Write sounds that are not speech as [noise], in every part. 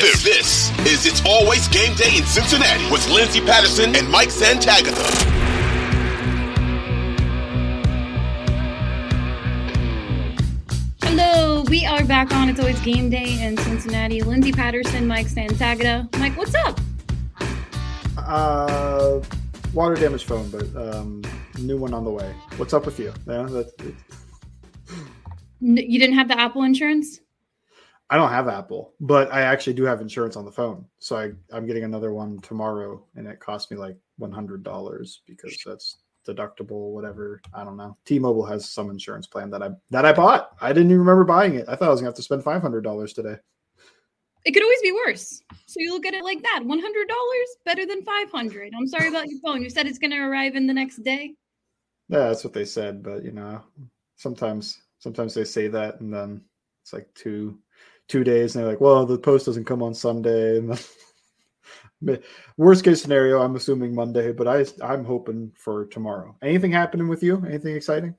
This, this is It's Always Game Day in Cincinnati with Lindsay Patterson and Mike Santagata. Hello, we are back on It's Always Game Day in Cincinnati. Lindsay Patterson, Mike Santagata. Mike, what's up? Uh, water damage phone, but um, new one on the way. What's up with you? Yeah, that, N- You didn't have the Apple insurance? I don't have Apple, but I actually do have insurance on the phone. So I, I'm getting another one tomorrow, and it cost me like one hundred dollars because that's deductible, whatever. I don't know. T-Mobile has some insurance plan that I that I bought. I didn't even remember buying it. I thought I was gonna have to spend five hundred dollars today. It could always be worse. So you look at it like that. $100 better than 500 I'm sorry about your phone. You said it's going to arrive in the next day. Yeah, that's what they said. But you know, sometimes sometimes they say that, and then it's like two two days, and they're like, "Well, the post doesn't come on Sunday." [laughs] And worst case scenario, I'm assuming Monday, but I I'm hoping for tomorrow. Anything happening with you? Anything exciting?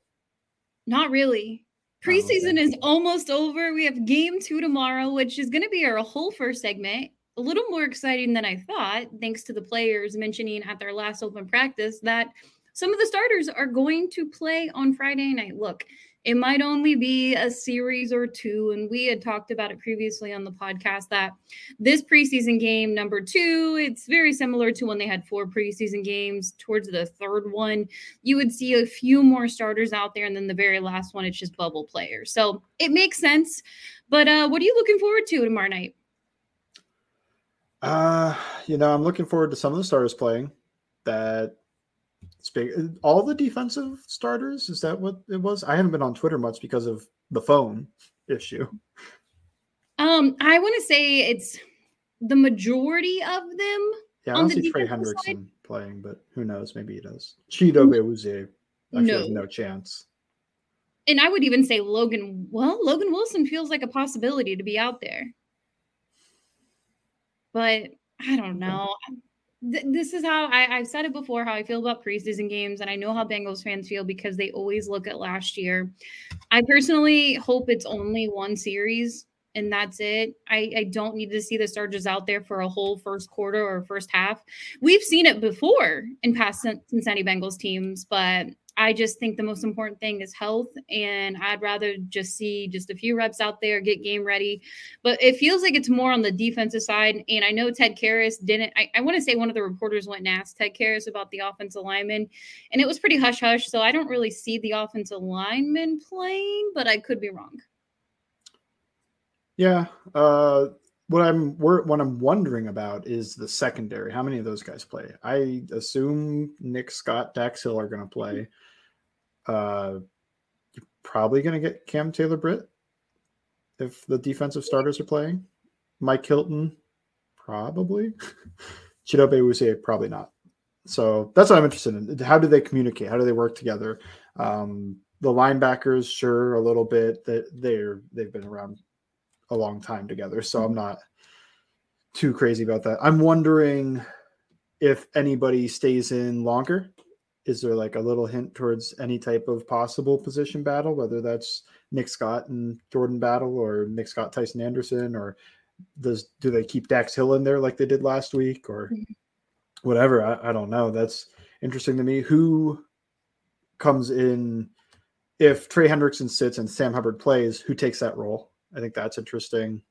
Not really. Oh, okay. Preseason is almost over. We have game two tomorrow, which is going to be our whole first segment. A little more exciting than I thought, thanks to the players mentioning at their last open practice that some of the starters are going to play on Friday night. Look, it might only be a series or two. And we had talked about it previously on the podcast that this preseason game, number two, it's very similar to when they had four preseason games. Towards the third one, you would see a few more starters out there. And then the very last one, it's just bubble players. So it makes sense. But uh, what are you looking forward to tomorrow night? Uh, you know, I'm looking forward to some of the starters playing. That speak all the defensive starters. Is that what it was? I haven't been on Twitter much because of the phone [laughs] issue. Um, I want to say it's the majority of them. Yeah, I on don't see Trey Hendrickson side? playing, but who knows? Maybe he does. Chidobe Awuzie, I No. no chance. And I would even say Logan. Well, Logan Wilson feels like a possibility to be out there. But I don't know. Th- This is how I, I've said it before how I feel about preseason games, and I know how Bengals fans feel because they always look at last year. I personally hope it's only one series and that's it. I, I don't need to see the Chargers out there for a whole first quarter or first half. We've seen it before in past Cin- Cincinnati Bengals teams, but I just think the most important thing is health, and I'd rather just see just a few reps out there, get game ready. But it feels like it's more on the defensive side. And I know Ted Karras didn't. I, I want to say one of the reporters went and asked Ted Karras about the offensive lineman, and it was pretty hush hush. So I don't really see the offensive lineman playing, but I could be wrong. Yeah. Uh, what I'm what I'm wondering about is the secondary. How many of those guys play? I assume Nick Scott, Dax Hill are going to play. Uh, you probably going to get Cam Taylor Britt if the defensive starters are playing. Mike Hilton, probably. [laughs] Chidobe Awuzie, probably not. So that's what I'm interested in. How do they communicate? How do they work together? Um, the linebackers, sure, a little bit. That they're they've been around a long time together, so I'm not too crazy about that. I'm wondering if anybody stays in longer. Is there like a little hint towards any type of possible position battle, whether that's Nick Scott and Jordan Battle or Nick Scott Tycen Anderson, or does do they keep Dax Hill in there like they did last week, or mm-hmm. whatever? I, I don't know. That's interesting to me. Who comes in if Trey Hendrickson sits and Sam Hubbard plays? Who takes that role? I think that's interesting.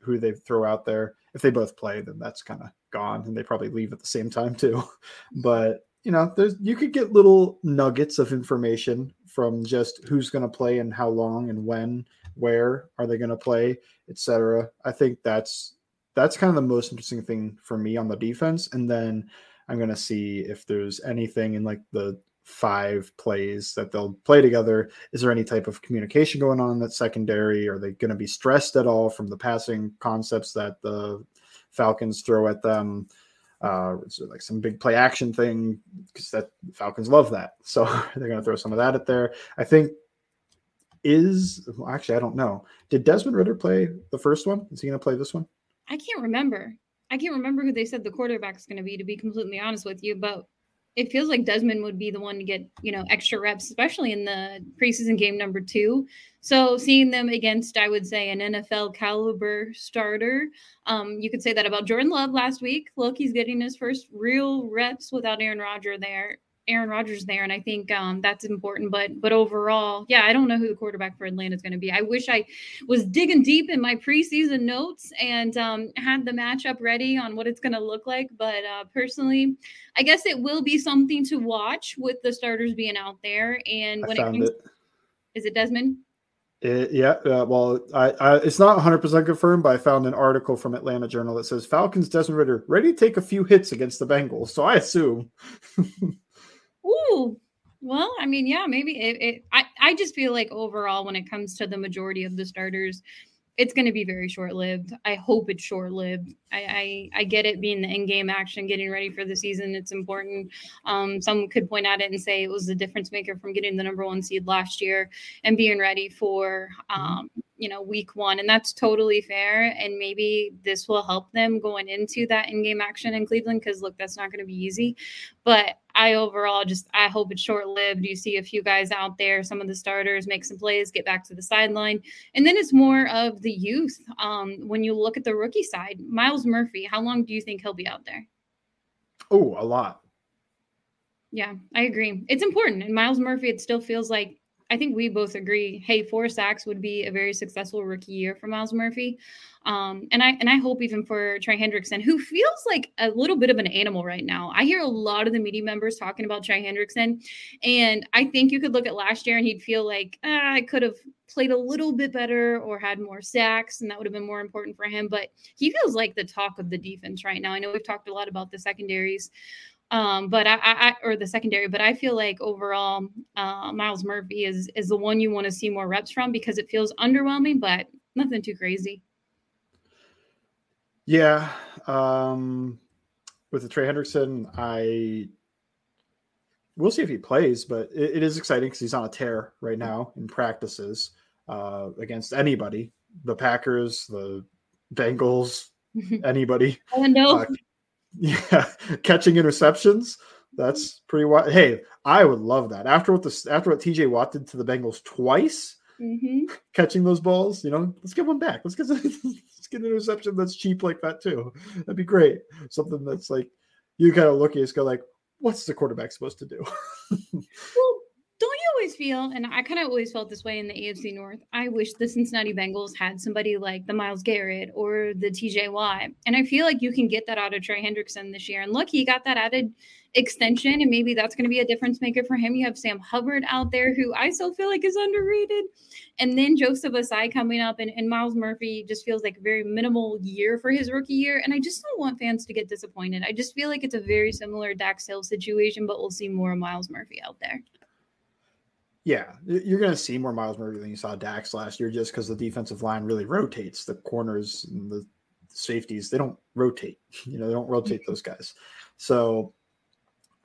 Who they throw out there? If they both play, then that's kind of gone, and they probably leave at the same time too. [laughs] But you know, there's you could get little nuggets of information from just who's going to play and how long and when, where are they going to play, etc. I think that's that's kind of the most interesting thing for me on the defense, and then I'm going to see if there's anything in like the five plays that they'll play together. Is there any type of communication going on in that secondary? Are they going to be stressed at all from the passing concepts that the Falcons throw at them? Uh, like some big play action thing because that Falcons love that. [laughs] So they're going to throw some of that at there. I think is well, actually I don't know. Did Desmond Ridder play the first one? Is he going to play this one? I can't remember. I can't remember who they said the quarterback's going to be. To be completely honest with you, but it feels like Desmond would be the one to get, you know, extra reps, especially in the preseason game number two. So seeing them against, I would say, an NFL caliber starter. Um, you could say that about Jordan Love last week. Look, he's getting his first real reps without Aaron Rodgers there. Aaron Rodgers there, and I think um, that's important. But but overall, yeah, I don't know who the quarterback for Atlanta is going to be. I wish I was digging deep in my preseason notes and um, had the matchup ready on what it's going to look like. But uh, personally, I guess it will be something to watch with the starters being out there. And when it comes, it. is it Desmond? It, yeah, uh, well, I, I, it's not 100% confirmed, but I found an article from Atlanta Journal that says Falcons Desmond Ridder ready to take a few hits against the Bengals. So I assume [laughs] Ooh, well, I mean, yeah, maybe it, it, I, I just feel like overall, when it comes to the majority of the starters, it's going to be very short lived. I hope it's short lived. I, I, I get it being the in game action, getting ready for the season. It's important. Um, some could point at it and say it was the difference maker from getting the number one seed last year and being ready for mm-hmm. um, you know week one and that's totally fair and maybe this will help them going into that in-game action in cleveland because look that's not going to be easy but i overall just i hope it's short-lived. You see a few guys out there some of the starters make some plays get back to the sideline. And then it's more of the youth um, when you look at the rookie side. Myles murphy how long do you think he'll be out there? Oh a lot. Yeah i agree. It's important. And Myles murphy it still feels like I think we both agree. Hey, four sacks would be a very successful rookie year for Myles Murphy, um, and I and I hope even for Trey Hendrickson, who feels like a little bit of an animal right now. I hear a lot of the media members talking about Trey Hendrickson, and I think you could look at last year and he'd feel like ah, I could have played a little bit better or had more sacks, and that would have been more important for him. But he feels like the talk of the defense right now. I know we've talked a lot about the secondaries um, but I, I, or the secondary, but I feel like overall, uh, Myles Murphy is is the one you want to see more reps from because it feels underwhelming, but nothing too crazy. Yeah, um, with the Trey Hendrickson, I we'll see if he plays, but it, it is exciting because he's on a tear right now in practices uh, against anybody, the Packers, the Bengals, [laughs] anybody. Oh no. Uh, yeah, [laughs] catching interceptions. That's pretty wild. Hey, I would love that. After what the after what TJ Watt did to the Bengals twice, mm-hmm. catching those balls, you know, let's get one back. Let's get [laughs] let's get an interception that's cheap like that too. That'd be great. Something that's like you kind of look at it, go like, what's the quarterback supposed to do? [laughs] well, always feel, and I kind of always felt this way in the AFC North. I wish the Cincinnati Bengals had somebody like the Myles Garrett or the TJ Watt. And I feel like you can get that out of Trey Hendrickson this year. And look, he got that added extension, and maybe that's going to be a difference maker for him. You have Sam Hubbard out there, who I still feel like is underrated. And then Joseph Ossai coming up, and, and Myles Murphy just feels like a very minimal year for his rookie year. And I just don't want fans to get disappointed. I just feel like it's a very similar Dax Hill situation, but we'll see more of Myles Murphy out there. Yeah, you're going to see more Myles Murphy than you saw Dax last year, just because the defensive line really rotates. The corners and the safeties they don't rotate. [laughs] You know, they don't rotate those guys. So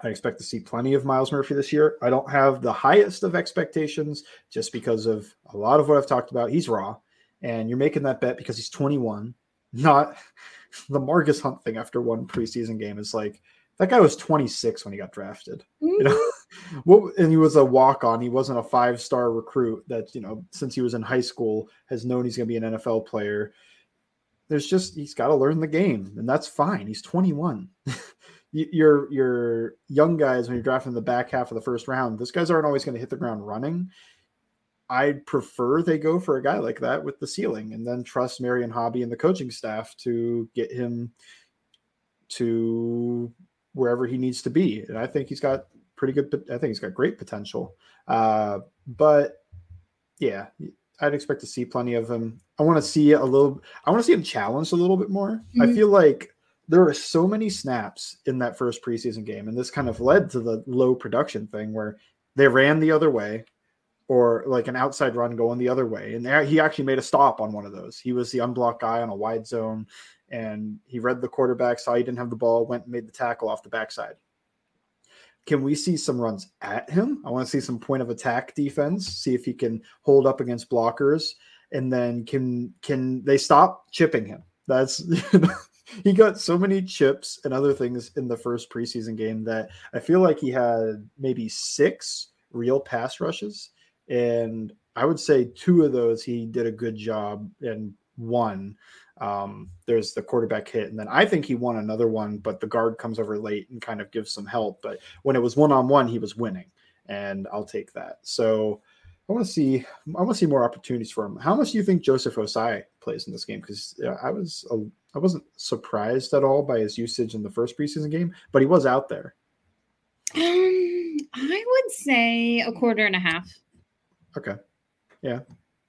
I expect to see plenty of Myles Murphy this year. I don't have the highest of expectations just because of a lot of what I've talked about. He's raw, and you're making that bet because he's 21, [laughs] not [laughs] the Margus Hunt thing after one preseason game is like that guy was 26 when he got drafted. You know, mm-hmm. Mm-hmm. and he was a walk on. He wasn't a five star recruit that, you know, since he was in high school has known he's going to be an NFL player. There's just he's got to learn the game, and that's fine. He's 21. [laughs] your your young guys when you're drafting the back half of the first round, those guys aren't always going to hit the ground running. I'd prefer they go for a guy like that with the ceiling and then trust Marion Hobby and the coaching staff to get him to wherever he needs to be. And I think he's got pretty good, I think he's got great potential. Uh, but yeah, I'd expect to see plenty of him. I want to see a little, I want to see him challenged a little bit more. Mm-hmm. I feel like there were so many snaps in that first preseason game, and this kind of led to the low production thing where they ran the other way or like an outside run going the other way. And there, he actually made a stop on one of those. He was the unblocked guy on a wide zone, and he read the quarterback, saw he didn't have the ball, went and made the tackle off the backside. Can we see some runs at him? I want to see some point of attack defense, see if he can hold up against blockers, and then can can they stop chipping him? That's [laughs] he got so many chips and other things in the first preseason game that I feel like he had maybe six real pass rushes and I would say two of those he did a good job, and one um, there's the quarterback hit, and then I think he won another one, but the guard comes over late and kind of gives some help. But when it was one on one, he was winning, and I'll take that. So I want to see I want to see more opportunities for him. How much do you think Joseph Ossai plays in this game? Because I was a, I wasn't surprised at all by his usage in the first preseason game, but he was out there. Um, I would say a quarter and a half. Okay. Yeah,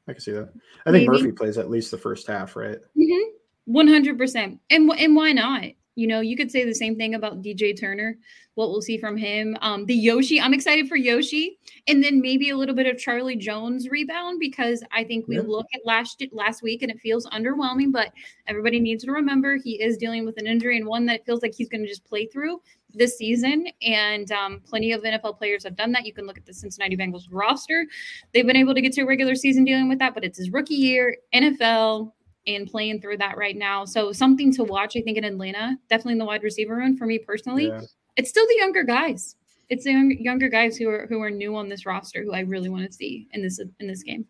I can see that. I think Maybe. Murphy plays at least the first half, right? Mm-hmm. One hundred percent. And and why not? You know, you could say the same thing about DJ Turner. What we'll see from him. Um, the Yoshi. I'm excited for Yoshi, and then maybe a little bit of Charlie Jones rebound because I think we yeah. look at last last week and it feels underwhelming. But everybody needs to remember he is dealing with an injury and one that it feels like he's going to just play through this season, and um, plenty of NFL players have done that. You can look at the Cincinnati Bengals roster; they've been able to get to a regular season dealing with that, but it's his rookie year, NFL, and playing through that right now. So something to watch. I think in Atlanta, definitely in the wide receiver room for me personally. Yeah. It's still the younger guys. It's the younger guys who are who are new on this roster who I really want to see in this in this game.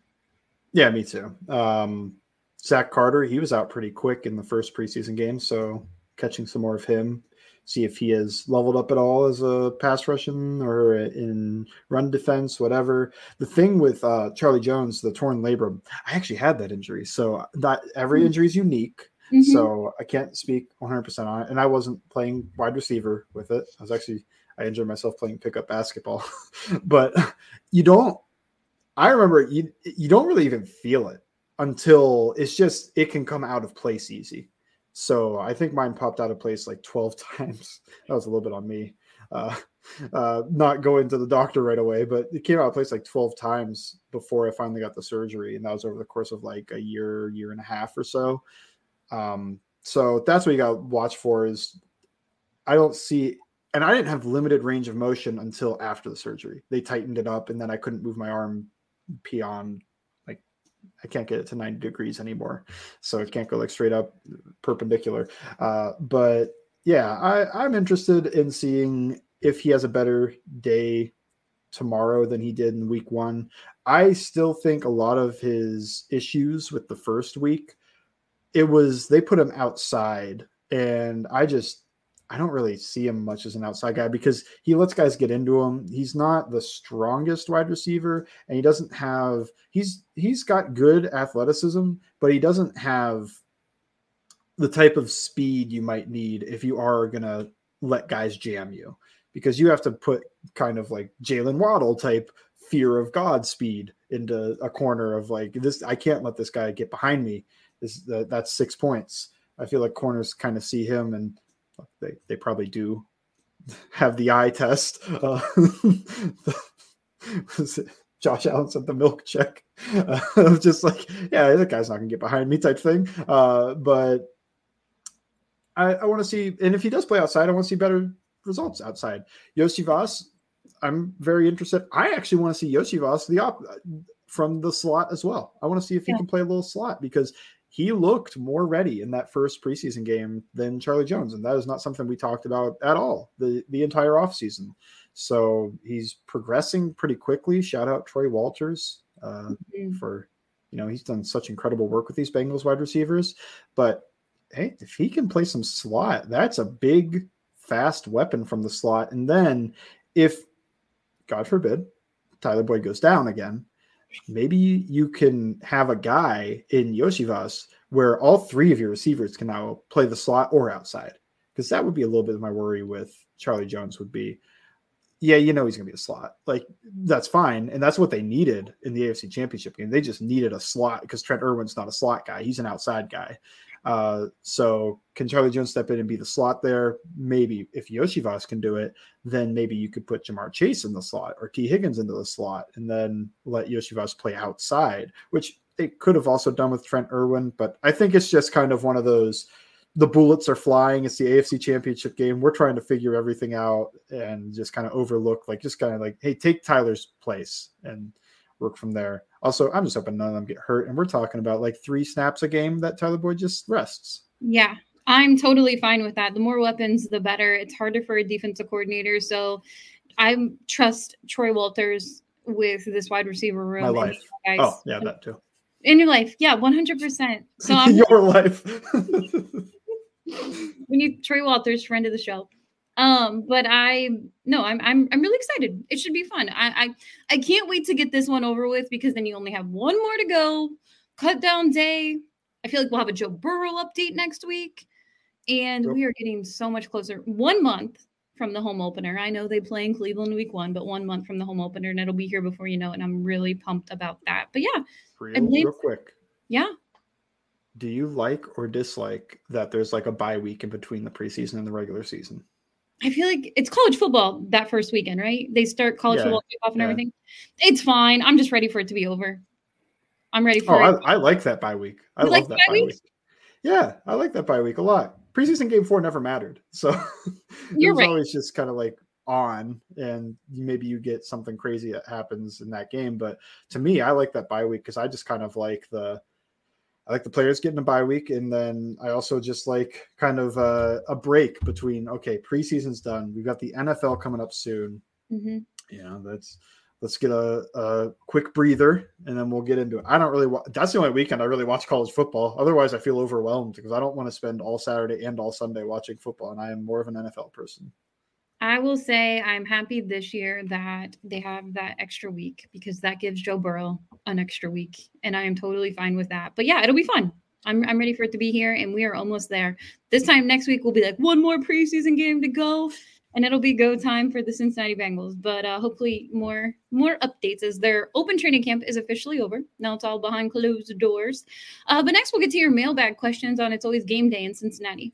Yeah, me too. Um, Zach Carter, he was out pretty quick in the first preseason game, so catching some more of him see if he has leveled up at all as a pass rushing or in run defense, whatever. The thing with uh, Charlie Jones, the torn labrum, I actually had that injury. So that every mm-hmm. injury is unique. Mm-hmm. So I can't speak 100% on it. And I wasn't playing wide receiver with it. I was actually, I enjoyed myself playing pickup basketball. [laughs] but you don't, I remember you, you don't really even feel it until it's just, it can come out of place easy. So I think mine popped out of place like 12 [laughs] times. that was a little bit on me. Uh, [laughs] uh, not going to the doctor right away, but it came out of place like 12 times before I finally got the surgery. And that was over the course of like a year, year and a half or so. Um, so that's what you got to watch for is I don't see, and I didn't have limited range of motion until after the surgery. They tightened it up and then I couldn't move my arm beyond I can't get it to 90 degrees anymore. So it can't go like straight up perpendicular. Uh, but yeah, I, I'm interested in seeing if he has a better day tomorrow than he did in week one. I still think a lot of his issues with the first week, it was they put him outside. And I just I don't really see him much as an outside guy because he lets guys get into him. He's not the strongest wide receiver, and he doesn't have he's he's got good athleticism, but he doesn't have the type of speed you might need if you are gonna let guys jam you because you have to put kind of like Jaylen Waddle type fear of God speed into a corner of like this. I can't let this guy get behind me. This uh, that's six points. I feel like corners kind of see him and they they probably do [laughs] have the eye test. Uh, [laughs] Josh Allen sent the milk check uh, [laughs] just like, yeah, that guy's not gonna get behind me type thing. Uh, but I, I want to see, and if he does play outside, I want to see better results outside. Iosivas, I'm very interested. I actually want to see Iosivas the op from the slot as well. I want to see if he yeah. can play a little slot because he looked more ready in that first preseason game than Charlie Jones, and that is not something we talked about at all the the entire offseason. So he's progressing pretty quickly. Shout out Troy Walters uh, mm-hmm. for you know he's done such incredible work with these Bengals wide receivers. But hey, if he can play some slot, that's a big fast weapon from the slot. And then if God forbid Tyler Boyd goes down again, maybe you can have a guy in Iosivas where all three of your receivers can now play the slot or outside. Because that would be a little bit of my worry with Charlie Jones would be, yeah, you know he's gonna be a slot. Like that's fine. And that's what they needed in the AFC championship game. They just needed a slot because Trent Irwin's not a slot guy, he's an outside guy. Uh, so can Charlie Jones step in and be the slot there? Maybe if Iosivas can do it, then maybe you could put Ja'Marr Chase in the slot or Tee Higgins into the slot and then let Iosivas play outside, which they could have also done with Trent Irwin. But I think it's just kind of one of those the bullets are flying. It's the AFC championship game. We're trying to figure everything out and just kind of overlook, like, just kind of like, hey, take Tyler's place and work from there. Also, I'm just hoping none of them get hurt. And we're talking about like three snaps a game that Tyler Boyd just rests. Yeah, I'm totally fine with that. The more weapons, the better. It's harder for a defensive coordinator. So I trust Troy Walters with this wide receiver room. My life. Guys. Oh, yeah, that too. In your life. Yeah, 100%. So [laughs] I'm your life. [laughs] we need Troy Walters, friend of the show. Um, but I no, I'm I'm I'm really excited. It should be fun. I I I can't wait to get this one over with because then you only have one more to go. Cut down day. I feel like we'll have a Joe Burrow update next week. And we are getting so much closer. One month from the home opener. I know they play in Cleveland week one, but one month from the home opener, and it'll be here before you know it. And I'm really pumped about that. But yeah, real, real quick. Yeah. Do you like or dislike that there's like a bye week in between the preseason and the regular season? I feel like it's college football that first weekend, right? They start college yeah, football kickoff and yeah. everything. It's fine. I'm just ready for it to be over. I'm ready oh, for oh, it. I, I like that bye week. I you love like that bye week? week? Yeah, I like that bye week a lot. Preseason game four never mattered. [laughs] So it was right. always just kind of like on and maybe you get something crazy that happens in that game. But to me, I like that bye week because I just kind of like the I like the players getting a bye week, and then I also just like kind of a, a break between okay, preseason's done. We've got the NFL coming up soon. Mm-hmm. You know, that's let's get a, a quick breather, and then we'll get into it. I don't really. Wa- that's the only weekend I really watch college football. Otherwise, I feel overwhelmed because I don't want to spend all Saturday and all Sunday watching football, and I am more of an NFL person. I will say I'm happy this year that they have that extra week because that gives Joe Burrow an extra week, and I am totally fine with that. But yeah, it'll be fun. I'm, I'm ready for it to be here, and we are almost there. This time next week we'll be like one more preseason game to go, and it'll be go time for the Cincinnati Bengals. But uh, hopefully, more more updates as their open training camp is officially over. Now it's all behind closed doors. Uh, but next, we'll get to your mailbag questions on It's Always Game Day in Cincinnati.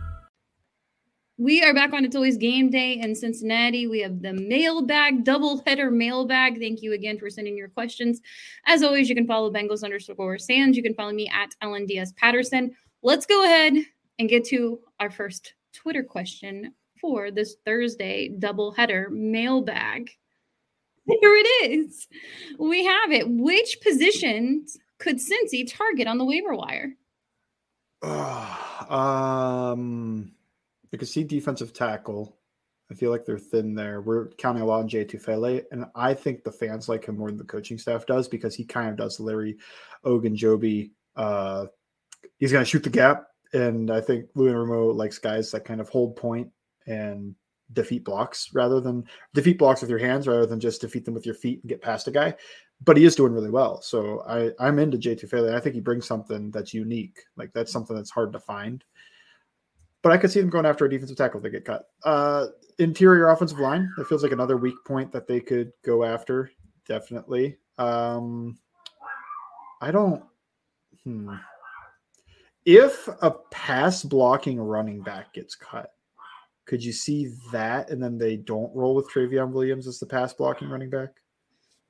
We are back on It's Always Game Day in Cincinnati. We have the mailbag, double header mailbag. Thank you again for sending your questions. As always, you can follow Bengals underscore Sans. You can follow me at LNDS Patterson. Let's go ahead and get to our first Twitter question for this Thursday double header mailbag. Here it is. We have it. Which positions could Cincy target on the waiver wire? Uh, um I could see defensive tackle. I feel like they're thin there. We're counting a lot on Jay Tufele, and I think the fans like him more than the coaching staff does because he kind of does Larry Ogunjobi. Uh, he's going to shoot the gap, and I think Lou Anarumo likes guys that kind of hold point and defeat blocks rather than defeat blocks with your hands rather than just defeat them with your feet and get past a guy. But he is doing really well. So I, I'm into Jay Tufele. I think he brings something that's unique. Like that's something that's hard to find. But I could see them going after a defensive tackle if they get cut. Uh, interior offensive line. That feels like another weak point that they could go after. Definitely. Um, I don't. Hmm. If a pass blocking running back gets cut, could you see that and then they don't roll with Trayveon Williams as the pass blocking running back?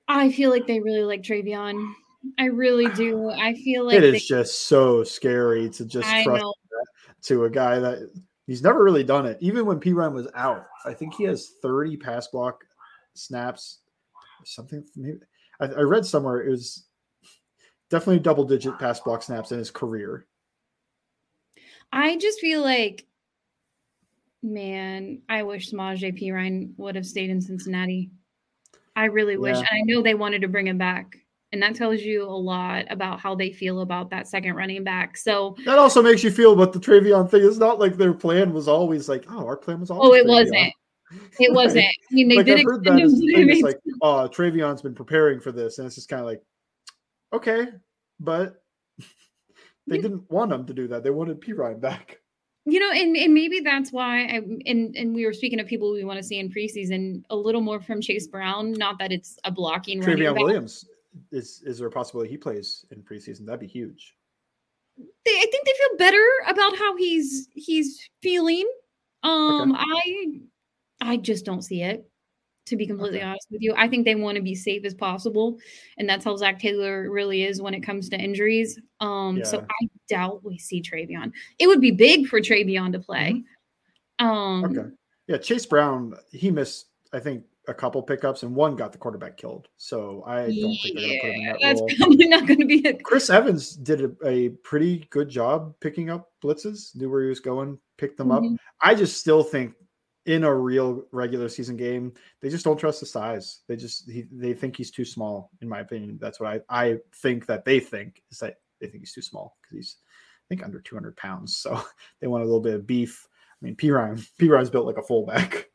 I feel like they really like Trayveon. I really do. I feel like it is they, just so scary to just I trust know. To a guy that he's never really done it. Even when Perine was out, I think he has 30 pass block snaps, something. Maybe I, I read somewhere it was definitely double digit pass block snaps in his career. I just feel like, man, I wish Samaje Perine would have stayed in Cincinnati. I really wish. Yeah. And I know they wanted to bring him back. And that tells you a lot about how they feel about that second running back. So, That also makes you feel about the Trayveon thing. It's not like their plan was always like, oh, our plan was always. oh, it Trayveon. wasn't. It [laughs] wasn't. I mean, they like did I've heard that as but it like, oh, Trayveon's been preparing for this, and it's just kind of like, okay, but [laughs] they didn't want him to do that. They wanted Perine back. you know, and, and maybe that's why I and and we were speaking of people we want to see in preseason a little more from Chase Brown. Not that it's a blocking running Trayveon. Williams is is there a possibility he plays in preseason? That'd be huge. They, I think they feel better about how he's he's feeling. Um, I I just don't see it. To be completely Okay. honest with you, I think they want to be safe as possible, and that's how Zac Taylor really is when it comes to injuries. Um, so I doubt we see Trayveon. It would be big for Trayveon to play. Um, Mm-hmm. Okay. Yeah, Chase Brown, he missed, I think, a couple pickups, and one got the quarterback killed. So I don't think they're gonna put him in yeah, that that's role. probably not going to be a Chris Evans did a, a pretty good job picking up blitzes, knew where he was going, picked them up. Mhm. I just still think in a real regular season game, they just don't trust the size. They just he, they think he's too small, in my opinion. That's what I, I think that they think is that they think he's too small because he's I think under 200 pounds. So [laughs] they want a little bit of beef. I mean, Perine, P Ryan's built like a fullback.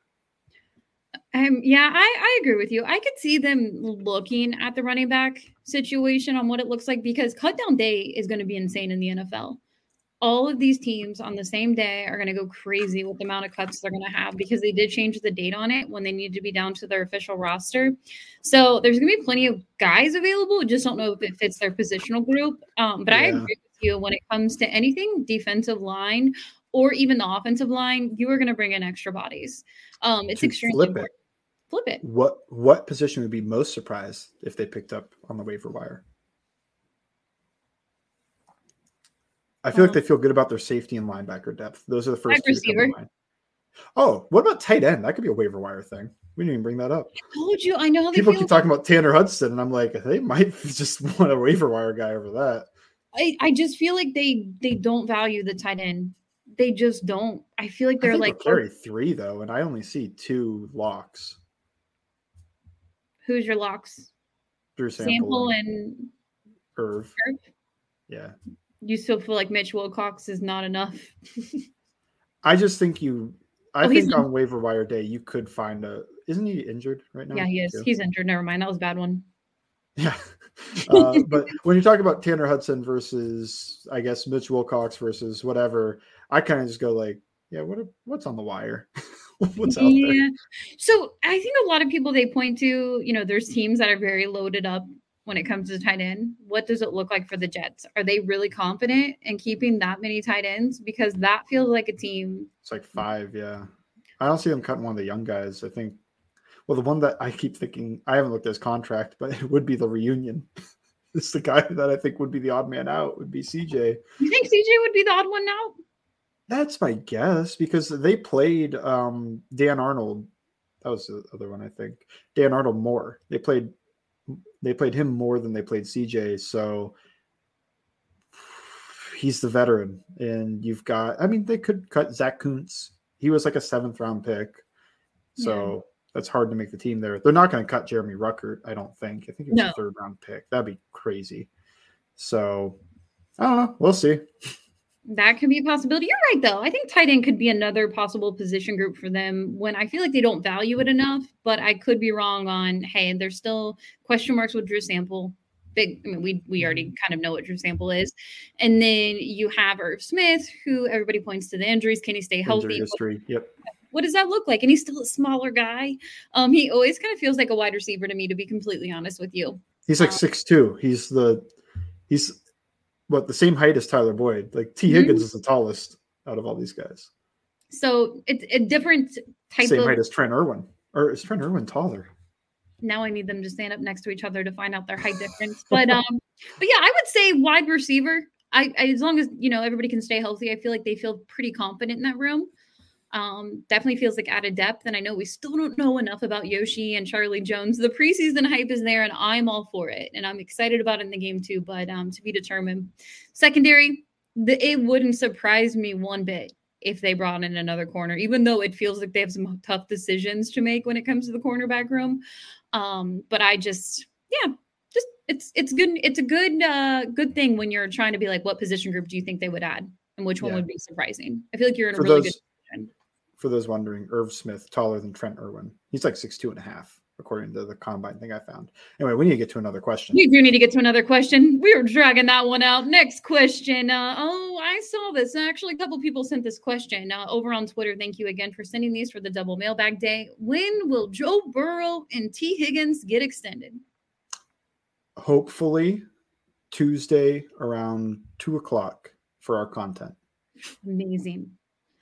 Um, yeah, I, I agree with you. I could see them looking at the running back situation on what it looks like because cut down day is going to be insane in the NFL. All of these teams on the same day are going to go crazy with the amount of cuts they're going to have because they did change the date on it when they need to be down to their official roster. So there's going to be plenty of guys available. Just don't know if it fits their positional group. Um, but I agree with you when it comes to anything defensive line or even the offensive line, you are going to bring in extra bodies. Um, it's extremely flip it. Flip it. What what position would be most surprised if they picked up on the waiver wire? I feel like Um, they feel good about their safety and linebacker depth. Those are the first two to come to receiver. Oh, what about tight end? That could be a waiver wire thing. We didn't even bring that up. I told you. I know how they People keep talking about Tanner Hudson, and I'm like, they might [laughs] just want a waiver wire guy over that. I, I just feel like they they don't value the tight end. They just don't. I feel like they're think like, carry three though, and I only see two locks. Who's your locks? Drew Sample, Sample and Irv. Irv? Yeah, you still feel like Mitch Wilcox is not enough. [laughs] I just think you. I Oh, think on- waiver wire day you could find a. Isn't he injured right now? yeah, he is. too? He's injured. Never mind. That was a bad one. Yeah. [laughs] Uh, but when you're talking about Tanner Hudson versus, I guess Mitch Wilcox versus whatever, I kind of just go like, yeah, what what's on the wire? [laughs] what's out there? yeah. So I think a lot of people they point to, you know, there's teams that are very loaded up when it comes to tight end. What does it look like for the Jets? Are they really confident in keeping that many tight ends? Because that feels like a team. It's like five, yeah. I don't see them cutting one of the young guys. I think, well, the one that I keep thinking, I haven't looked at his contract, but it would be the reunion. [laughs] it's the guy that I think would be the odd man out, would be CJ. You think CJ would be the odd one out? That's my guess because they played um, Dan Arnold. That was the other one, I think. Dan Arnold more. They played they played him more than they played CJ. So he's the veteran, and you've got. I mean, they could cut Zack Kuntz. He was like a seventh round pick, so that's hard to make the team there. They're not going to cut Jeremy Ruckert. I don't think. I think he was No. a third round pick. That'd be crazy. So I don't know. We'll see. [laughs] That could be a possibility. You're right, though. I think tight end could be another possible position group for them when I feel like they don't value it enough, but I could be wrong on, hey, there's still question marks with Drew Sample. Big, I mean, we we already kind of know what Drew Sample is. And then you have Irv Smith, who everybody points to the injuries. Can he stay healthy? Injury history. Yep. What does that look like? And he's still a smaller guy. Um, he always kind of feels like a wide receiver to me, to be completely honest with you. He's like Um, six two. He's the he's what the same height as Tyler Boyd. Like T Mhm. Higgins is the tallest out of all these guys. So it's a different type Same of height as Trent Irwin. Or is Trent Irwin taller? now I need them to stand up next to each other to find out their height difference. But um, [laughs] but yeah, I would say wide receiver. I, I as long as you know everybody can stay healthy, I feel like they feel pretty confident in that room. Um, definitely feels like added depth, and I know we still don't know enough about Yoshi and Charlie Jones. The preseason hype is there, and I'm all for it, and I'm excited about it in the game too. But um, to be determined. Secondary, the, it wouldn't surprise me one bit if they brought in another corner, even though it feels like they have some tough decisions to make when it comes to the cornerback room. Um, but I just, yeah, just it's it's good. It's a good uh good thing when you're trying to be like, what position group do you think they would add, and which one Yeah. would be surprising? I feel like you're in a For really those good position. For those wondering, Irv Smith taller than Trent Irwin. He's like six two and a half, according to the combine thing I found. Anyway, we need to get to another question. We do need to get to another question. We were dragging that one out. Next question. Uh, oh, I saw this. Actually, a couple people sent this question uh, over on Twitter. Thank you again for sending these for the double mailbag day. When will Joe Burrow and T. Higgins get extended? Hopefully Tuesday around two o'clock for our content. Amazing.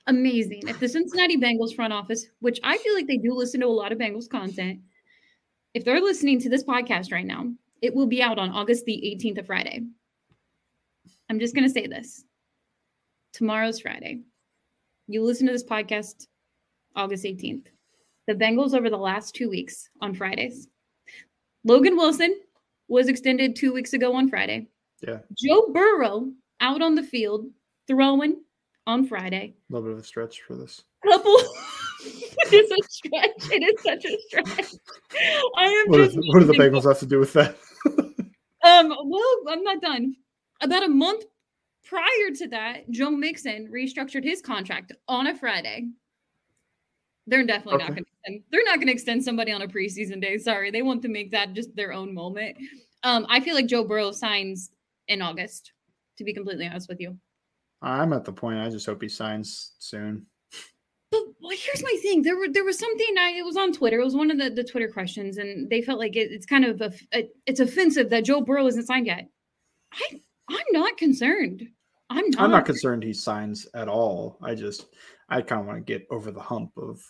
Amazing. If the Cincinnati Bengals front office, which I feel like they do listen to a lot of Bengals content, if they're listening to this podcast right now, it will be out on August the 18th of Friday. I'm just going to say this. Tomorrow's Friday. You listen to this podcast August 18th. The Bengals over the last two weeks on Fridays. Logan Wilson was extended two weeks ago on Friday. Yeah, Joe Burrow out on the field throwing on Friday. a little bit of a stretch for this. Couple. [laughs] it is a stretch. It is such a stretch. I am What, just is, what do the Bengals have to do with that? [laughs] Um, well, I'm not done. About a month prior to that, Joe Mixon restructured his contract on a Friday. They're definitely not going to extend. They're not going to extend somebody on a preseason day. Sorry, they want to make that just their own moment. Um, I feel like Joe Burrow signs in August. To be completely honest with you, I'm at the point. I just hope he signs soon. But well, here's my thing. There were there was something I it was on Twitter. It was one of the, the Twitter questions, and they felt like it, it's kind of a, it's offensive that Joe Burrow isn't signed yet. I I'm not concerned. I'm not. I'm not concerned he signs at all. I just I kind of want to get over the hump of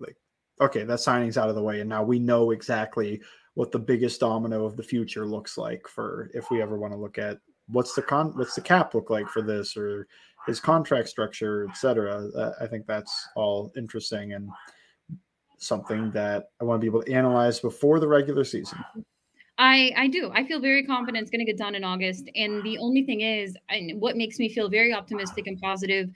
like, okay, that signing's out of the way, and now we know exactly what the biggest domino of the future looks like for if we ever want to look at what's the con what's the cap look like for this or his contract structure, etc. Uh, I think that's all interesting and something that I want to be able to analyze before the regular season. I I do. I feel very confident it's going to get done in August. And the only thing is, and what makes me feel very optimistic and positive,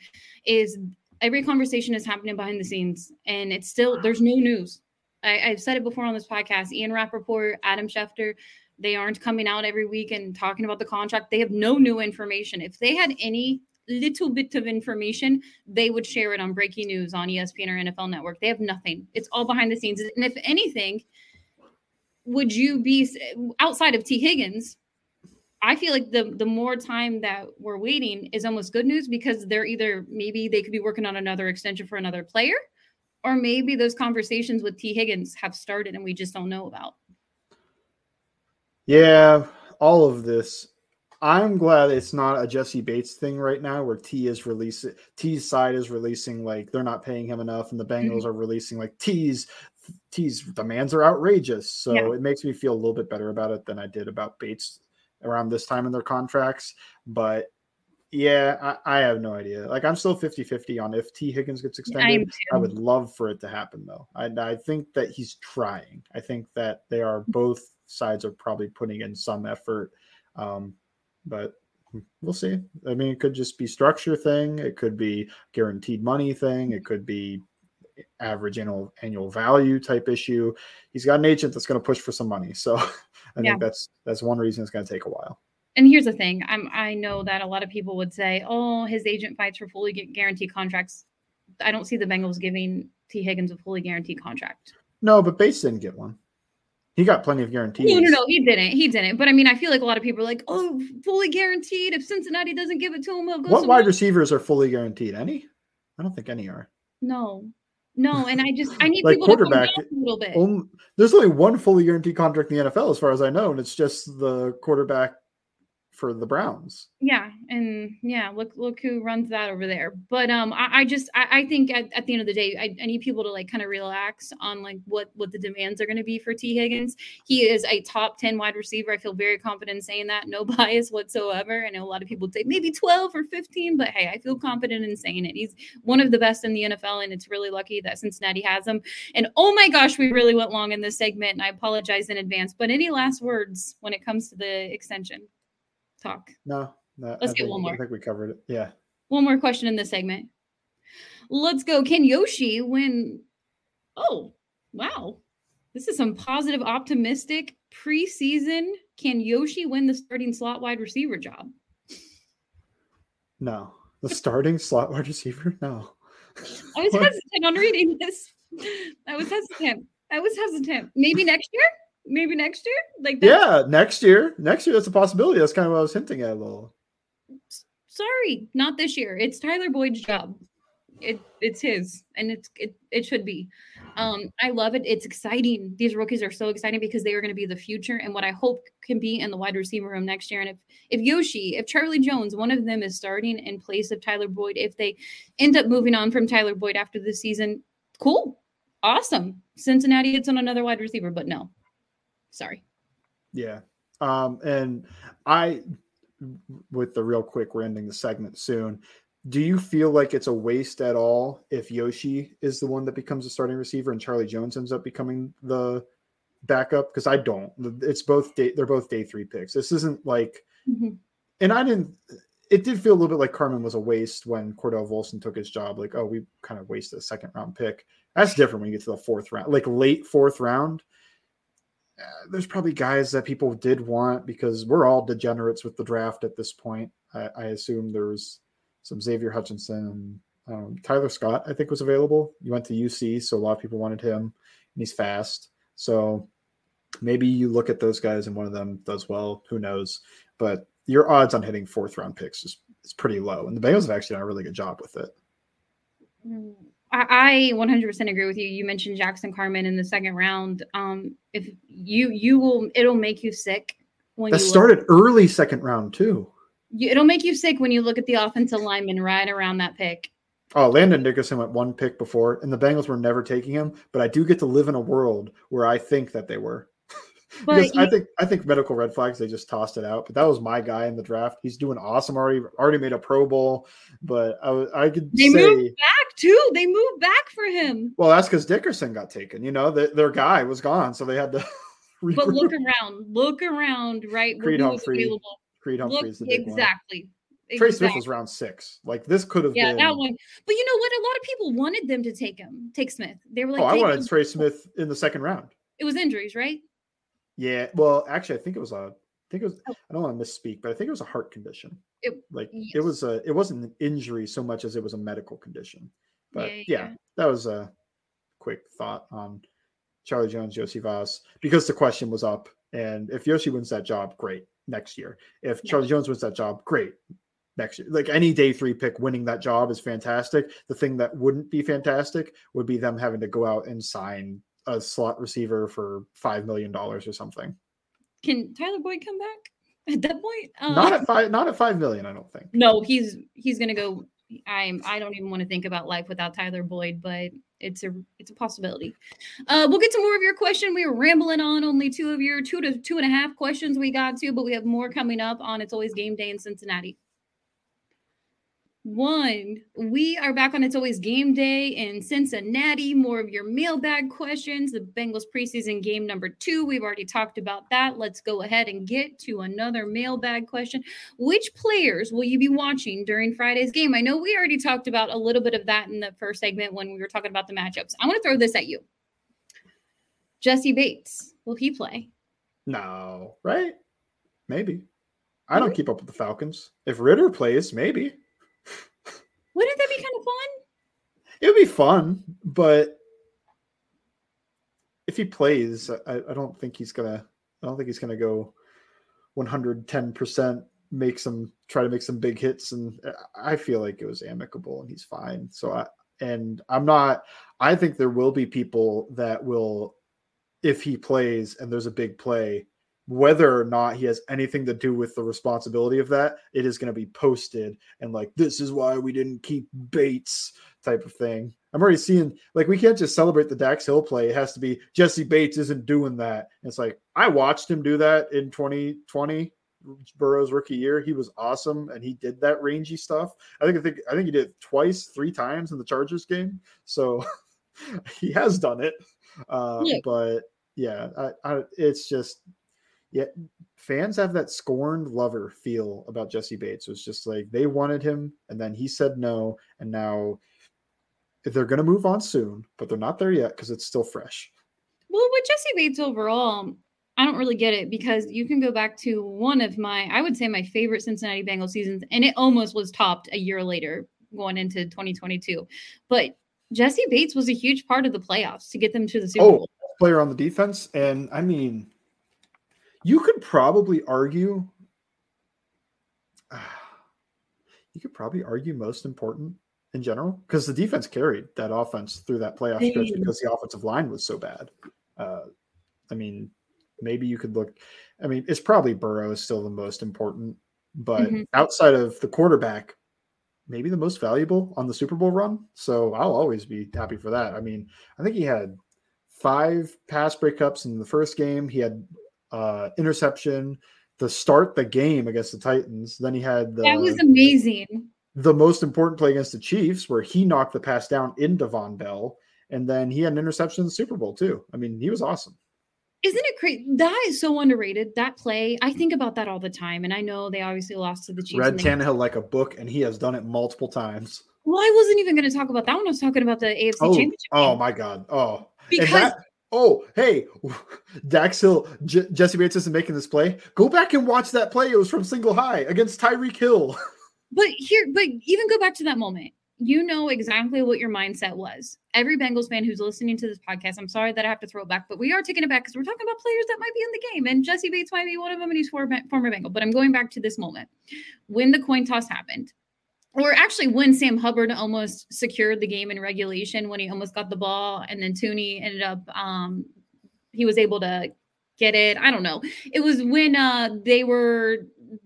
is every conversation is happening behind the scenes, and it's still there's no news. I, I've said it before on this podcast. Ian Rapoport, Adam Schefter, they aren't coming out every week and talking about the contract. They have no new information. If they had any little bit of information, they would share it on breaking news on ESPN or NFL Network. They have nothing. It's all behind the scenes. And if anything, would you be outside of T. Higgins? I feel like the the more time that we're waiting is almost good news because they're either maybe they could be working on another extension for another player, or maybe those conversations with T. Higgins have started and we just don't know about. Yeah, all of this. I'm glad it's not a Jessie Bates thing right now where T is releasing T's side is releasing like they're not paying him enough and the Bengals are releasing like T's T's demands are outrageous. So Yeah. it makes me feel a little bit better about it than I did about Bates around this time in their contracts. But yeah, I, I have no idea. Like I'm still 50-50 on if T Higgins gets extended. I would love for it to happen though. I, I think that he's trying. I think that they are both sides are probably putting in some effort. Um, but we'll see. I mean, it could just be structure thing. It could be guaranteed money thing. It could be average annual annual value type issue. He's got an agent that's going to push for some money. So [laughs] I Yeah. think that's that's one reason it's going to take a while. and here's the thing i'm i know that a lot of people would say oh his agent fights for fully guaranteed contracts i don't see the bengals giving t higgins a fully guaranteed contract No, but Bates didn't get one. He got plenty of guarantees. no no no he didn't he didn't but i mean i feel like a lot of people are like oh fully guaranteed if cincinnati doesn't give it to him he'll go What somewhere wide receivers are fully guaranteed? Any? I don't think any are. no no and i just i need Like people to come quarterback, down a little bit Only, there's only one fully guaranteed contract in the NFL, as far as I know, and it's just the quarterback for the Browns. yeah and yeah look look who runs that over there. But um i, I just I, I think at, at the end of the day I, I need people to like kind of relax on like what what the demands are going to be for Tee Higgins. He is a top 10 wide receiver. I feel very confident in saying that. No [laughs] bias whatsoever. I know a lot of people say maybe 12 or 15 but hey i feel confident in saying it. He's one of the best in the nfl and it's really lucky that cincinnati has him. And oh my gosh we really went long in this segment and i apologize in advance but any last words when it comes to the extension talk No, no Let's I get think, one more. I think we covered it. Yeah. one more question in this segment. Let's go. Can Yoshi win? Oh, wow. This is some positive, optimistic preseason. Can Yoshi win the starting slot wide receiver job? No. The starting slot wide receiver? No. I was hesitant on reading this. I was hesitant. I was hesitant. Maybe next year? Maybe next year? Like? Yeah, next year. Next year, that's a possibility. That's kind of what I was hinting at a little. Sorry, not this year. It's Tyler Boyd's job. It it's his, and it's it, it should be. Um, I love it. It's exciting. These rookies are so exciting because they are going to be the future and what I hope can be in the wide receiver room next year. And if if Yoshi, if Charlie Jones, one of them is starting in place of Tyler Boyd, if they end up moving on from Tyler Boyd after the season, cool, awesome. Cincinnati hits on another wide receiver, but no, sorry. Yeah. Um, and I, with the real quick, we're ending the segment soon. Do you feel like it's a waste at all if Yoshi is the one that becomes a starting receiver and Charlie Jones ends up becoming the backup? Because I don't. It's both day, they're both day three picks. This isn't like, Mhm. and I didn't. It did feel a little bit like Carman was a waste when Cordell Volson took his job. Like, oh, we kind of wasted a second round pick. That's different when you get to the fourth round, like late fourth round there's probably guys that people did want because we're all degenerates with the draft at this point. I, I assume there's some Xavier Hutchinson um, Tyler Scott, I think, was available. He went to UC, so a lot of people wanted him, and he's fast. So maybe you look at those guys and one of them does well. Who knows? But your odds on hitting fourth round picks is, is pretty low. And the Bengals have actually done a really good job with it. I, I 100% agree with you. You mentioned Jackson Carman in the second round. Um, if you you will, it'll make you sick when That you look- started early second round, too. you, it'll make you sick when you look at the offensive lineman right around that pick. Oh, Landon Dickerson went one pick before, and the Bengals were never taking him. But I do get to live in a world where I think that they were. But because I think I think medical red flags they just tossed it out. But that was my guy in the draft. He's doing awesome already. Already made a Pro Bowl. But I I could They say moved back too. They moved back for him. well that's because Dickerson got taken. You know their their guy was gone, so they had to. [laughs] But look around, look around, right? Creed Humphrey, available. Creed Look Humphrey's the big one. exactly. Trey Smith was round six. Like this could have Yeah, been. that one. But you know what? A lot of people wanted them to take him, take Smith. They were like, oh, I wanted him." Trey Smith in the second round. It was injuries, right? Yeah. Well, actually, I think it was a. I think it was. Oh. I don't want to misspeak, but I think it was a heart condition. It, Like it was a. It wasn't an injury so much as it was a medical condition. But Yeah, yeah, yeah. that was a quick thought on Charlie Jones, Iosivas, because the question was up, and if Yoshi wins that job, great next year. If Yeah. Charlie Jones wins that job, great next year. Like any day three pick winning that job is fantastic. The thing that wouldn't be fantastic would be them having to go out and sign a slot receiver for five million dollars or something. Can Tyler Boyd come back at that point? Uh, Not at five. Not at five million. I don't think. no, he's he's gonna go. I'm. I don't even want to think about life without Tyler Boyd, but it's a it's a possibility. Uh, we'll get to more of your question. We were rambling on only two of your two to two and a half questions we got to, but we have more coming up on It's Always Game Day in Cincinnati. One, we are back on It's Always Game Day in Cincinnati. More of your mailbag questions. The Bengals preseason game number two. We've already talked about that. Let's go ahead and get to another mailbag question. Which players will you be watching during Friday's game? I know we already talked about a little bit of that in the first segment when we were talking about the matchups. I want to throw this at you. Jessie Bates, will he play? No, right? Maybe. I don't keep up with the Falcons. If Ridder plays, maybe Wouldn't that be kind of fun? It would be fun. But if he plays, I, I don't think he's gonna. I don't think he's gonna go 110 percent. Make some try to make some big hits, and I feel like it was amicable, and he's fine. So I and I'm not. I think there will be people that will, if he plays and there's a big play, whether or not he has anything to do with the responsibility of that, it is going to be posted and like this is why we didn't keep Bates type of thing. I'm already seeing like we can't just celebrate the Dax Hill play. It has to be Jessie Bates isn't doing that. it's like I watched him do that in 2020 Burrow's rookie year. He was awesome and he did that rangy stuff. I think I think I think he did it twice, three times in the Chargers game. So [laughs] he has done it. Uh, Yeah. But yeah, I, I, it's just yeah. Fans have that scorned lover feel about Jessie Bates. It was just like they wanted him, and then he said no, and now they're going to move on soon, but they're not there yet because it's still fresh. Well, with Jessie Bates overall, I don't really get it because you can go back to one of my, I would say my favorite Cincinnati Bengals seasons, and it almost was topped a year later going into 2022. But Jessie Bates was a huge part of the playoffs to get them to the Super Oh, Bowl. player on the defense, and I mean, you could probably argue. [sighs] You could probably argue most important in general because the defense carried that offense through that playoff stretch because the offensive line was so bad. Uh, I mean, maybe you could look. I mean, it's probably Burrow is still the most important, but Mhm. outside of the quarterback, maybe the most valuable on the Super Bowl run. So I'll always be happy for that. I mean, I think he had five pass breakups in the first game. He had uh interception to start the game against the Titans. Then he had the that was amazing. The most important play against the Chiefs, where he knocked the pass down into Vonn Bell, and then he had an interception in the Super Bowl too. I mean, he was awesome. Isn't it crazy? That is so underrated. That play, I think about that all the time. And I know they obviously lost to the Chiefs. Read Tannehill like a book, and he has done it multiple times. well, I wasn't even going to talk about that one. I was talking about the AFC Oh, Championship. oh game. my God! Oh, Because that- oh, hey, [laughs] Dax Hill, J- Jessie Bates isn't making this play. Go back and watch that play. It was from single high against Tyreek Hill. [laughs] But here, but even go back to that moment. You know exactly what your mindset was. Every Bengals fan who's listening to this podcast, I'm sorry that I have to throw it back, but we are taking it back because we're talking about players that might be in the game, and Jessie Bates might be one of them, and he's former, former Bengal. But I'm going back to this moment when the coin toss happened, or actually when Sam Hubbard almost secured the game in regulation when he almost got the ball, and then Tooney ended up, um, he was able to get it. I don't know. It was when uh they were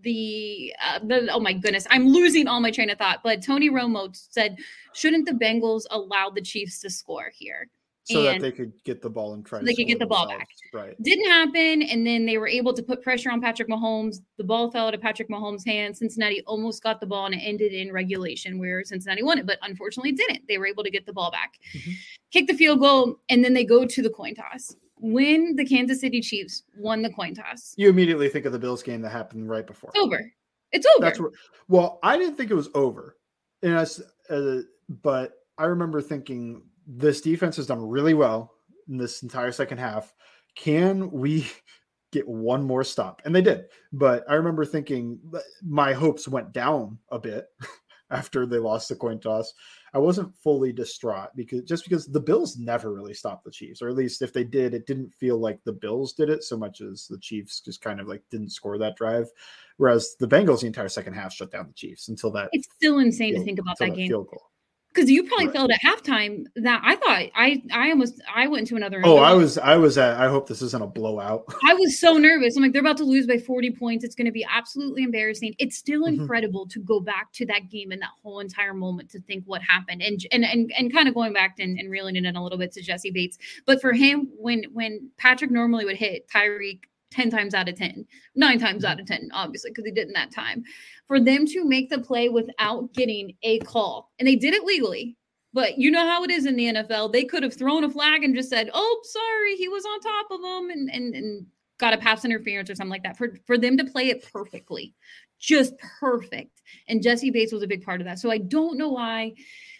the, uh, the oh my goodness, I'm losing all my train of thought. But Tony Romo said, shouldn't the Bengals allow the Chiefs to score here? so that they could get the ball and try they could get the ball themselves. Right. Didn't happen, and then they were able to put pressure on Patrick Mahomes. The ball fell out of Patrick Mahomes' hands. Cincinnati almost got the ball, and it ended in regulation where Cincinnati won it, but unfortunately didn't. They were able to get the ball back, Mhm. kick the field goal, and then they go to the coin toss. When the Kansas City Chiefs won the coin toss, You immediately think of the Bills game that happened right before. it's over. It's over. That's what. Well, I didn't think it was over, and I, uh, but I remember thinking this defense has done really well in this entire second half. Can we [laughs] get one more stop? And they did. But I remember thinking my hopes went down a bit [laughs] after they lost the coin toss. I wasn't fully distraught because just because the Bills never really stopped the Chiefs, or at least if they did, it didn't feel like the Bills did it so much as the Chiefs just kind of like didn't score that drive. Whereas the Bengals, the entire second half, shut down the Chiefs until that it's still insane to think about that game field goal. Because you probably Right. felt at halftime that I thought I I almost I went to another. Oh. I was, I was at. I hope this isn't a blowout. I was so nervous. I'm like, they're about to lose by 40 points. It's going to be absolutely embarrassing. It's still Mhm. incredible to go back to that game and that whole entire moment to think what happened and and and, and kind of going back and, and reeling it in a little bit to Jessie Bates. But for him, when when Patrick normally would hit Tyreek 10 times out of 10, nine times out of 10, obviously, because he did in that time, for them to make the play without getting a call, and they did it legally. But you know how it is in the NFL. They could have thrown a flag and just said, "Oh, sorry, he was on top of him," and and and got a pass interference or something like that. For for them to play it perfectly, just perfect. And Jessie Bates was a big part of that. So I don't know why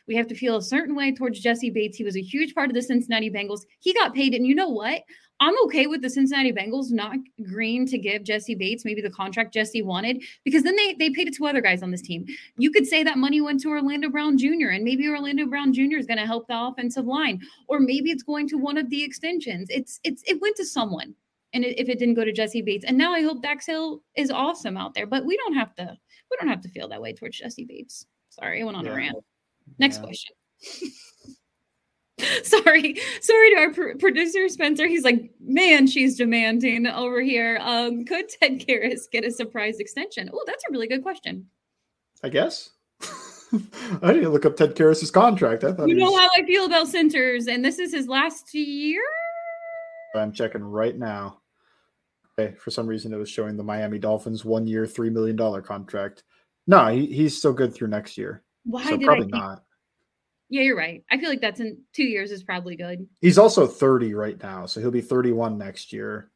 we have to feel a certain way towards Jessie Bates. He was a huge part of the Cincinnati Bengals. He got paid, and you know what? I'm okay with the Cincinnati Bengals not agreeing to give Jessie Bates maybe the contract Jessie wanted because then they they paid it to other guys on this team. You could say that money went to Orlando Brown Jr. and maybe Orlando Brown Jr. is going to help the offensive line, or maybe it's going to one of the extensions. It's it's it went to someone, and if it didn't go to Jessie Bates, and now I hope Dax Hill is awesome out there, but we don't have to we don't have to feel that way towards Jessie Bates. Sorry, I went on yeah. a rant. Next yeah. question. [laughs] [laughs] sorry sorry to our pr- producer spencer. He's like man she's demanding over here. Um could ted karras get a surprise extension? Oh that's a really good question. I guess. [laughs] I didn't look up ted karras's contract. I thought you know was... how i feel about centers and this is his last year? I'm checking right now. Okay for some reason it was showing the miami dolphins one year three million dollar contract. No he, he's still good through next year. Why so did probably I not yeah, you're right. I feel like that's in two years is probably good. He's also 30 right now, so he'll be 31 next year.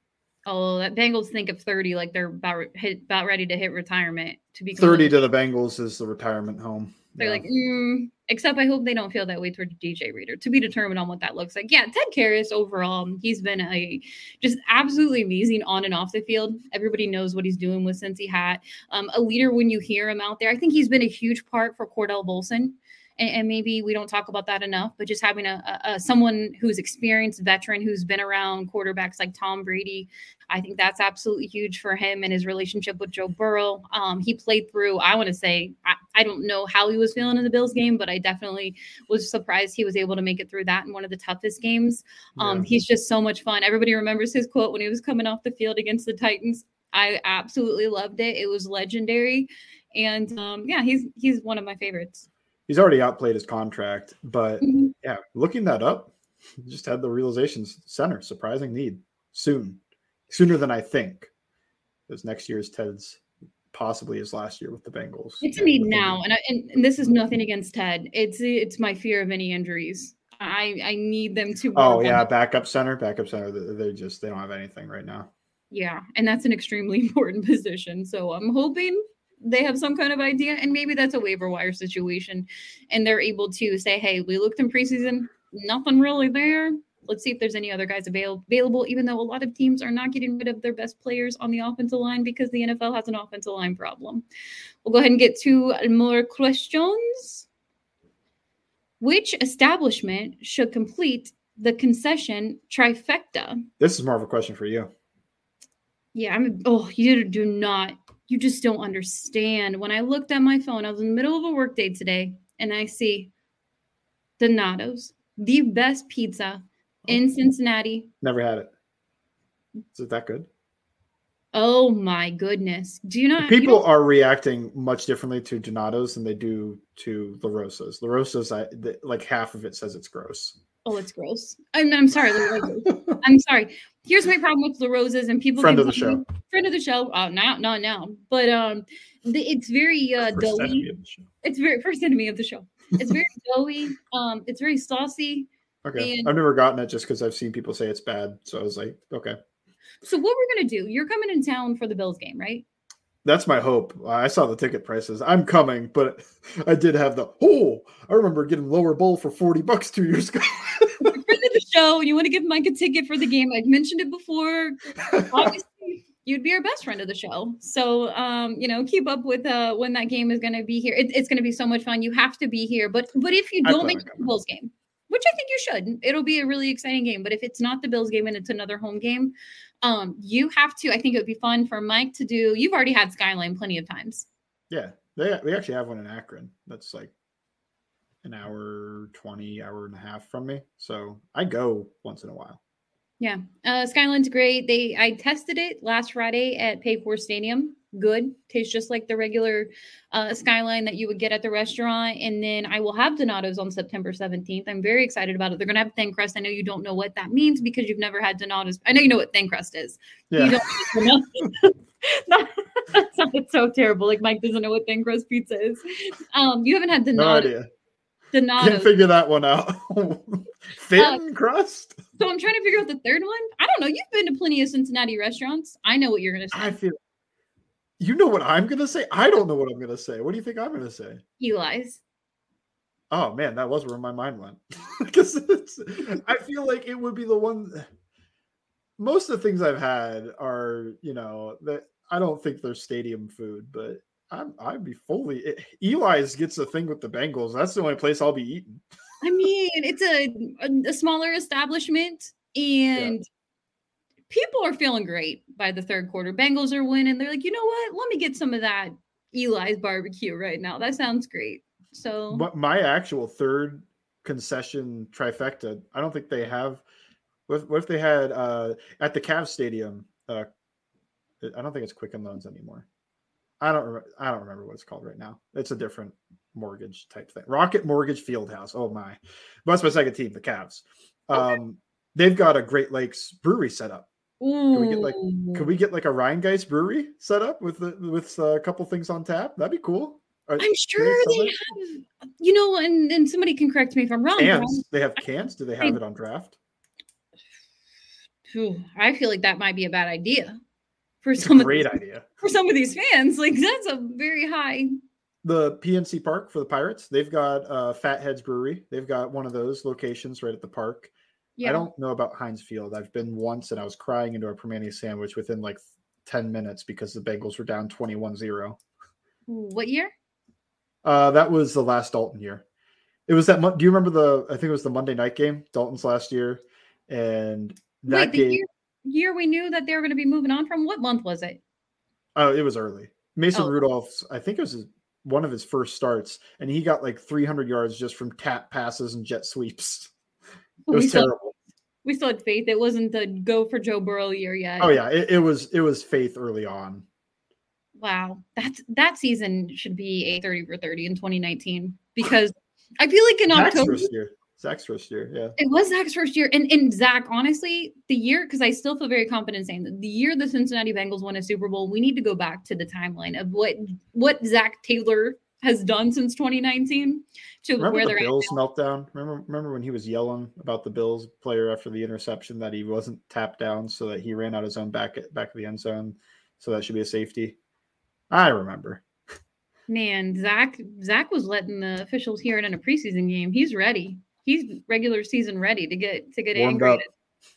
Oh, that Bengals think of 30 like they're about hit, about ready to hit retirement. To be 30 to the Bengals is the retirement home. They're yeah. like, mm, except I hope they don't feel that way toward DJ Reader. To be determined on what that looks like. Yeah, Ted Karras overall, he's been a just absolutely amazing on and off the field. Everybody knows what he's doing with Cincy Hat. Um, a leader when you hear him out there. I think he's been a huge part for Cordell Volson and, and, maybe we don't talk about that enough but just having a, a, someone who's experienced veteran who's been around quarterbacks like tom brady i think that's absolutely huge for him and his relationship with joe burrow. Um, he played through i want to say I, I, don't know how he was feeling in the bills game but i definitely was surprised he was able to make it through that in one of the toughest games. Um, yeah. he's just so much fun. Everybody remembers his quote when he was coming off the field against the titans. I absolutely loved it. It was legendary. And um, yeah he's he's one of my favorites he's already outplayed his contract. But mm-hmm. yeah, looking that up, just had the realizations center surprising need soon, sooner than I think. Because next year's Ted's possibly his last year with the Bengals. It's a need now, and, I, and, and this is nothing against Ted. It's it's my fear of any injuries. I I need them to. Oh yeah, backup center, backup center. They just they don't have anything right now. Yeah, and that's an extremely [laughs] important position. So I'm hoping they have some kind of idea, and maybe that's a waiver wire situation, and they're able to say, "Hey, we looked in preseason, nothing really there. Let's see if there's any other guys avail- available." Even though a lot of teams are not getting rid of their best players on the offensive line because the NFL has an offensive line problem. We'll go ahead and get to more questions. Which establishment should complete the concession trifecta? This is more of a question for you. Yeah, I'm. Oh, you do not you just don't understand. When I looked at my phone, I was in the middle of a workday today, and I see Donato's, the best pizza oh. in oh. Cincinnati. Never had it. Is it that good? Oh my goodness! Do you not? People you are reacting much differently to Donato's than they do to La Rosa's. La Rosa's, I like half of it says it's gross. Oh, it's gross. I'm, I'm sorry. [laughs] I'm sorry. Here's my problem with the roses and people. Friend of the show. Friend of the show. Oh, not not now. But um, the, it's very uh, doughy. It's very first enemy of the show. It's very [laughs] doughy. Um, it's very saucy. Okay, and, I've never gotten it just because I've seen people say it's bad. So I was like, okay. So what we're gonna do? You're coming in town for the Bills game, right? That's my hope. I saw the ticket prices. I'm coming, but [laughs] I did have the oh. I remember getting lower bowl for forty bucks two years ago. [laughs] friend of the show, you want to give Mike a ticket for the game. I've mentioned it before. Obviously, you'd be our best friend of the show. So, um, you know, keep up with uh when that game is going to be here. It, it's going to be so much fun. You have to be here. But but if you don't make the Bills game, which I think you should, it'll be a really exciting game. But if it's not the Bills game and it's another home game, um, you have to. I think it would be fun for Mike to do. You've already had Skyline plenty of times. Yeah, they we actually have one in Akron. That's like an hour 20 hour and a half from me so i go once in a while yeah uh, skyline's great. They i tested it last friday at paycor stadium. Good. Tastes just like the regular uh, skyline that you would get at the restaurant. And then i will have donato's on september 17th i'm very excited about it. They're going to have thin crust. I know you don't know what that means because you've never had donato's. I know you know what thin crust is. Yeah. you don't know [laughs] that sounds so terrible. Like mike doesn't know what thin crust pizza is. Um you haven't had donato's no Donato. Can't figure that one out. [laughs] Thin uh, crust. So I'm trying to figure out the third one. I don't know. You've been to plenty of Cincinnati restaurants. I know what you're gonna say. I feel. You know what I'm gonna say. I don't know what I'm gonna say. What do you think I'm gonna say? Eli's. Oh man, that was where my mind went. [laughs] Because I feel like it would be the one. most of the things I've had are, you know, that I don't think they're stadium food, but I'm I'd be fully. It, Eli's gets a thing with the Bengals. That's the only place I'll be eating. I mean, it's a a, a smaller establishment, and people are feeling great by the third quarter. Bengals are winning. They're like, you know what? Let me get some of that Eli's barbecue right now. That sounds great. So, But my actual third concession trifecta, I don't think they have. What if, what if they had uh, at the Cavs Stadium? Uh, I don't think it's Quicken Loans anymore. I don't. Remember, I don't remember what it's called right now. It's a different mortgage type thing. Rocket Mortgage Fieldhouse. Oh my! But that's my second team, the Cavs. Um, they've got a Great Lakes brewery set up. Can we get like? Could we get like a Rheingeist brewery set up with the, with uh, a couple things on tap? That'd be cool. Are- I'm sure sell they have, you know, and, and somebody can correct me if I'm wrong. cans. They have cans. Do they have it on draft? [sighs] I feel like that might be a bad idea for some of great these, idea. for some of these fans. Like that's a very high. The PNC Park for the Pirates. They've got uh, Fatheads Brewery. They've got one of those locations right at the park. Yeah. I don't know about Heinz Field. I've been once and I was crying into a Primanti sandwich within like 10 minutes because the Bengals were down 21 0. What year? Uh, that was the last Dalton year. It was that. Do you remember the? I think it was the Monday night game, Dalton's last year, and that Wait, game. year, year we knew that they were going to be moving on from. What month was it? Oh, it was early. Mason Oh. Rudolph's. I think it was his, one of his first starts, and he got like 300 yards just from tap passes and jet sweeps. [laughs] It we was still, terrible. we still had faith. It wasn't the go for Joe Burrow year yet. Oh yeah, it, it was. It was faith early on. Wow, that's that season should be a thirty for thirty in 2019 because I feel like in October. Zac's first year. Yeah. it was Zac's first year, and and Zac honestly the year because I still feel very confident saying that the year the Cincinnati Bengals won a Super Bowl, we need to go back to the timeline of what what Zac Taylor has done since 2019 to Remember where the they're Bills at. meltdown? Remember, remember when he was yelling about the Bills player after the interception that he wasn't tapped down, so that he ran out his own back at back of the end zone, so that should be a safety. I remember. Man, Zac Zac was letting the officials hear it in a preseason game. He's ready. He's regular season ready to get to get Warmed angry. up.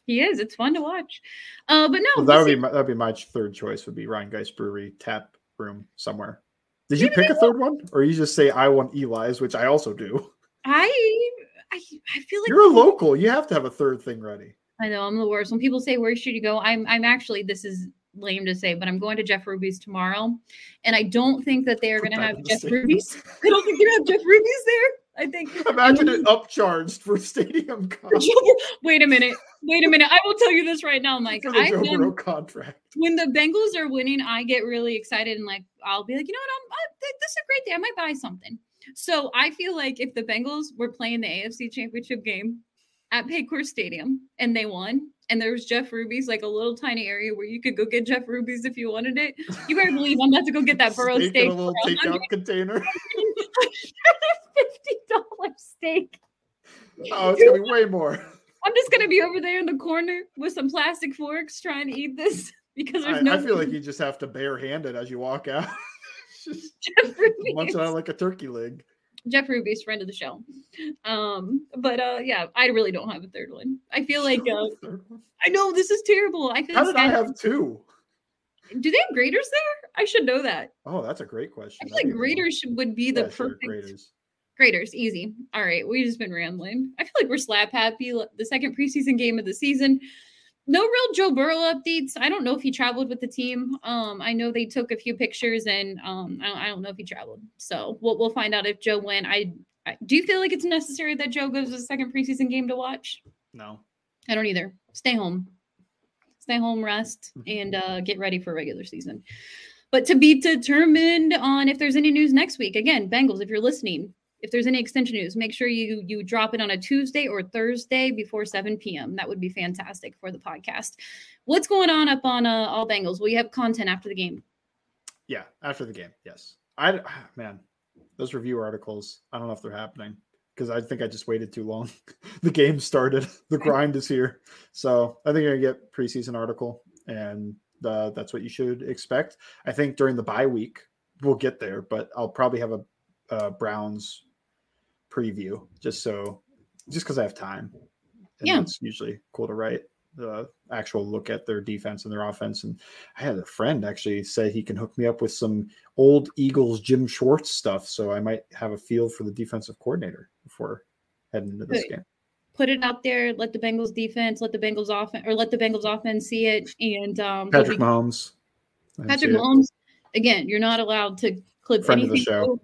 He is. It's fun to watch. Uh, but no, So that would be my, that'd be my third choice. Would be Rheingeist Brewery tap room somewhere. Did you pick a third one, or you just say I want Eli's, which I also do? I, [laughs] I I feel like You're a local. You have to have a third thing ready. I know I'm the worst. When people say where should you go, I'm I'm actually this is lame to say, but I'm going to Jeff Ruby's tomorrow, and I don't think that they are going to have Jeff. Ruby's. [laughs] I don't think they're going to have Jeff Ruby's there. I think. [laughs] Imagine it upcharged for stadium cost [laughs] Wait a minute. Wait a minute. I will tell you this right now, Mike. for the I've Joe done- Burrow contract. when the Bengals are winning, I get really excited and like I'll be like, you know what, I'm, I, th- this is a great day. I might buy something. So I feel like if the Bengals were playing the AFC Championship game at Paycor Stadium and they won, and there was Jeff Ruby's like a little tiny area where you could go get Jeff Ruby's if you wanted it. You better believe I'm about to go get that Burrow Steak steak. a little takeout container. [laughs] fifty dollar steak. Oh, it's gonna be way more. I'm just gonna be over there in the corner with some plastic forks trying to eat this [laughs] because there's I, no. I feel like you just have to barehand it as you walk out. [laughs] just munch out like a turkey leg. Jeff Ruby's friend of the show. Um, but uh yeah, I really don't have a third one. I feel like uh, I know this is terrible. I feel How did I have two? do they have Graeter's there? I should know that. Oh, that's a great question. I feel That'd like be a good one. Graeter's should, would be the Yeah, sure, Graeter's. Graeter's. Easy. All right, we've just been rambling. I feel like we're slap happy. The second preseason game of the season. No real Joe Burrow updates. I don't know if he traveled with the team. Um, I know they took a few pictures, and um, I don't, I don't know if he traveled. So we'll we'll find out if Joe went. I, I do you feel like it's necessary that Joe goes to the second preseason game to watch? No. I don't either. Stay home. Stay home, rest, [laughs] and uh, get ready for regular season. But to be determined on if there's any news next week. Again, Bengals, if you're listening, if there's any extension news, make sure you you drop it on a Tuesday or Thursday before 7 p.m. That would be fantastic for the podcast. What's going on up on uh, All Bengals? Will you have content after the game? Yeah, after the game, yes. I [sighs] man, those review articles. I don't know if they're happening because I think I just waited too long. [laughs] the game started. The grind is here. So I think you're gonna get preseason article, and uh, that's what you should expect. I think during the bye week we'll get there, but I'll probably have a, a Browns preview just so just because I have time. And Yeah. it's usually cool to write. the actual look at their defense and their offense. And I had a friend actually say he can hook me up with some old Eagles Jim Schwartz stuff, so I might have a feel for the defensive coordinator before heading into this Good. game. Put it out there. Let the Bengals defense, let the Bengals offense, or let the Bengals offense see it. And um, Patrick we'll Mahomes. Patrick see it. Mahomes. Again, you're not allowed to clip Friend of the anything.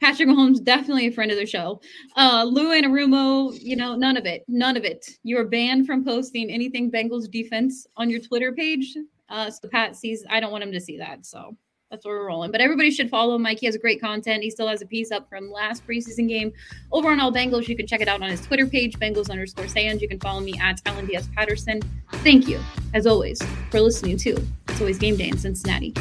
Patrick Mahomes, definitely a friend of the show. Uh, Lou Anarumo, you know, none of it. None of it. You're banned from posting anything Bengals defense on your Twitter page. Uh, so Pat sees, I don't want him to see that. So that's where we're rolling. But everybody should follow Mike. He has great content. He still has a piece up from last preseason game over on All Bengals. You can check it out on his Twitter page, Bengals underscore Sans. You can follow me at Alan Diaz Patterson. Thank you, as always, for listening to It's Always Game Day in Cincinnati.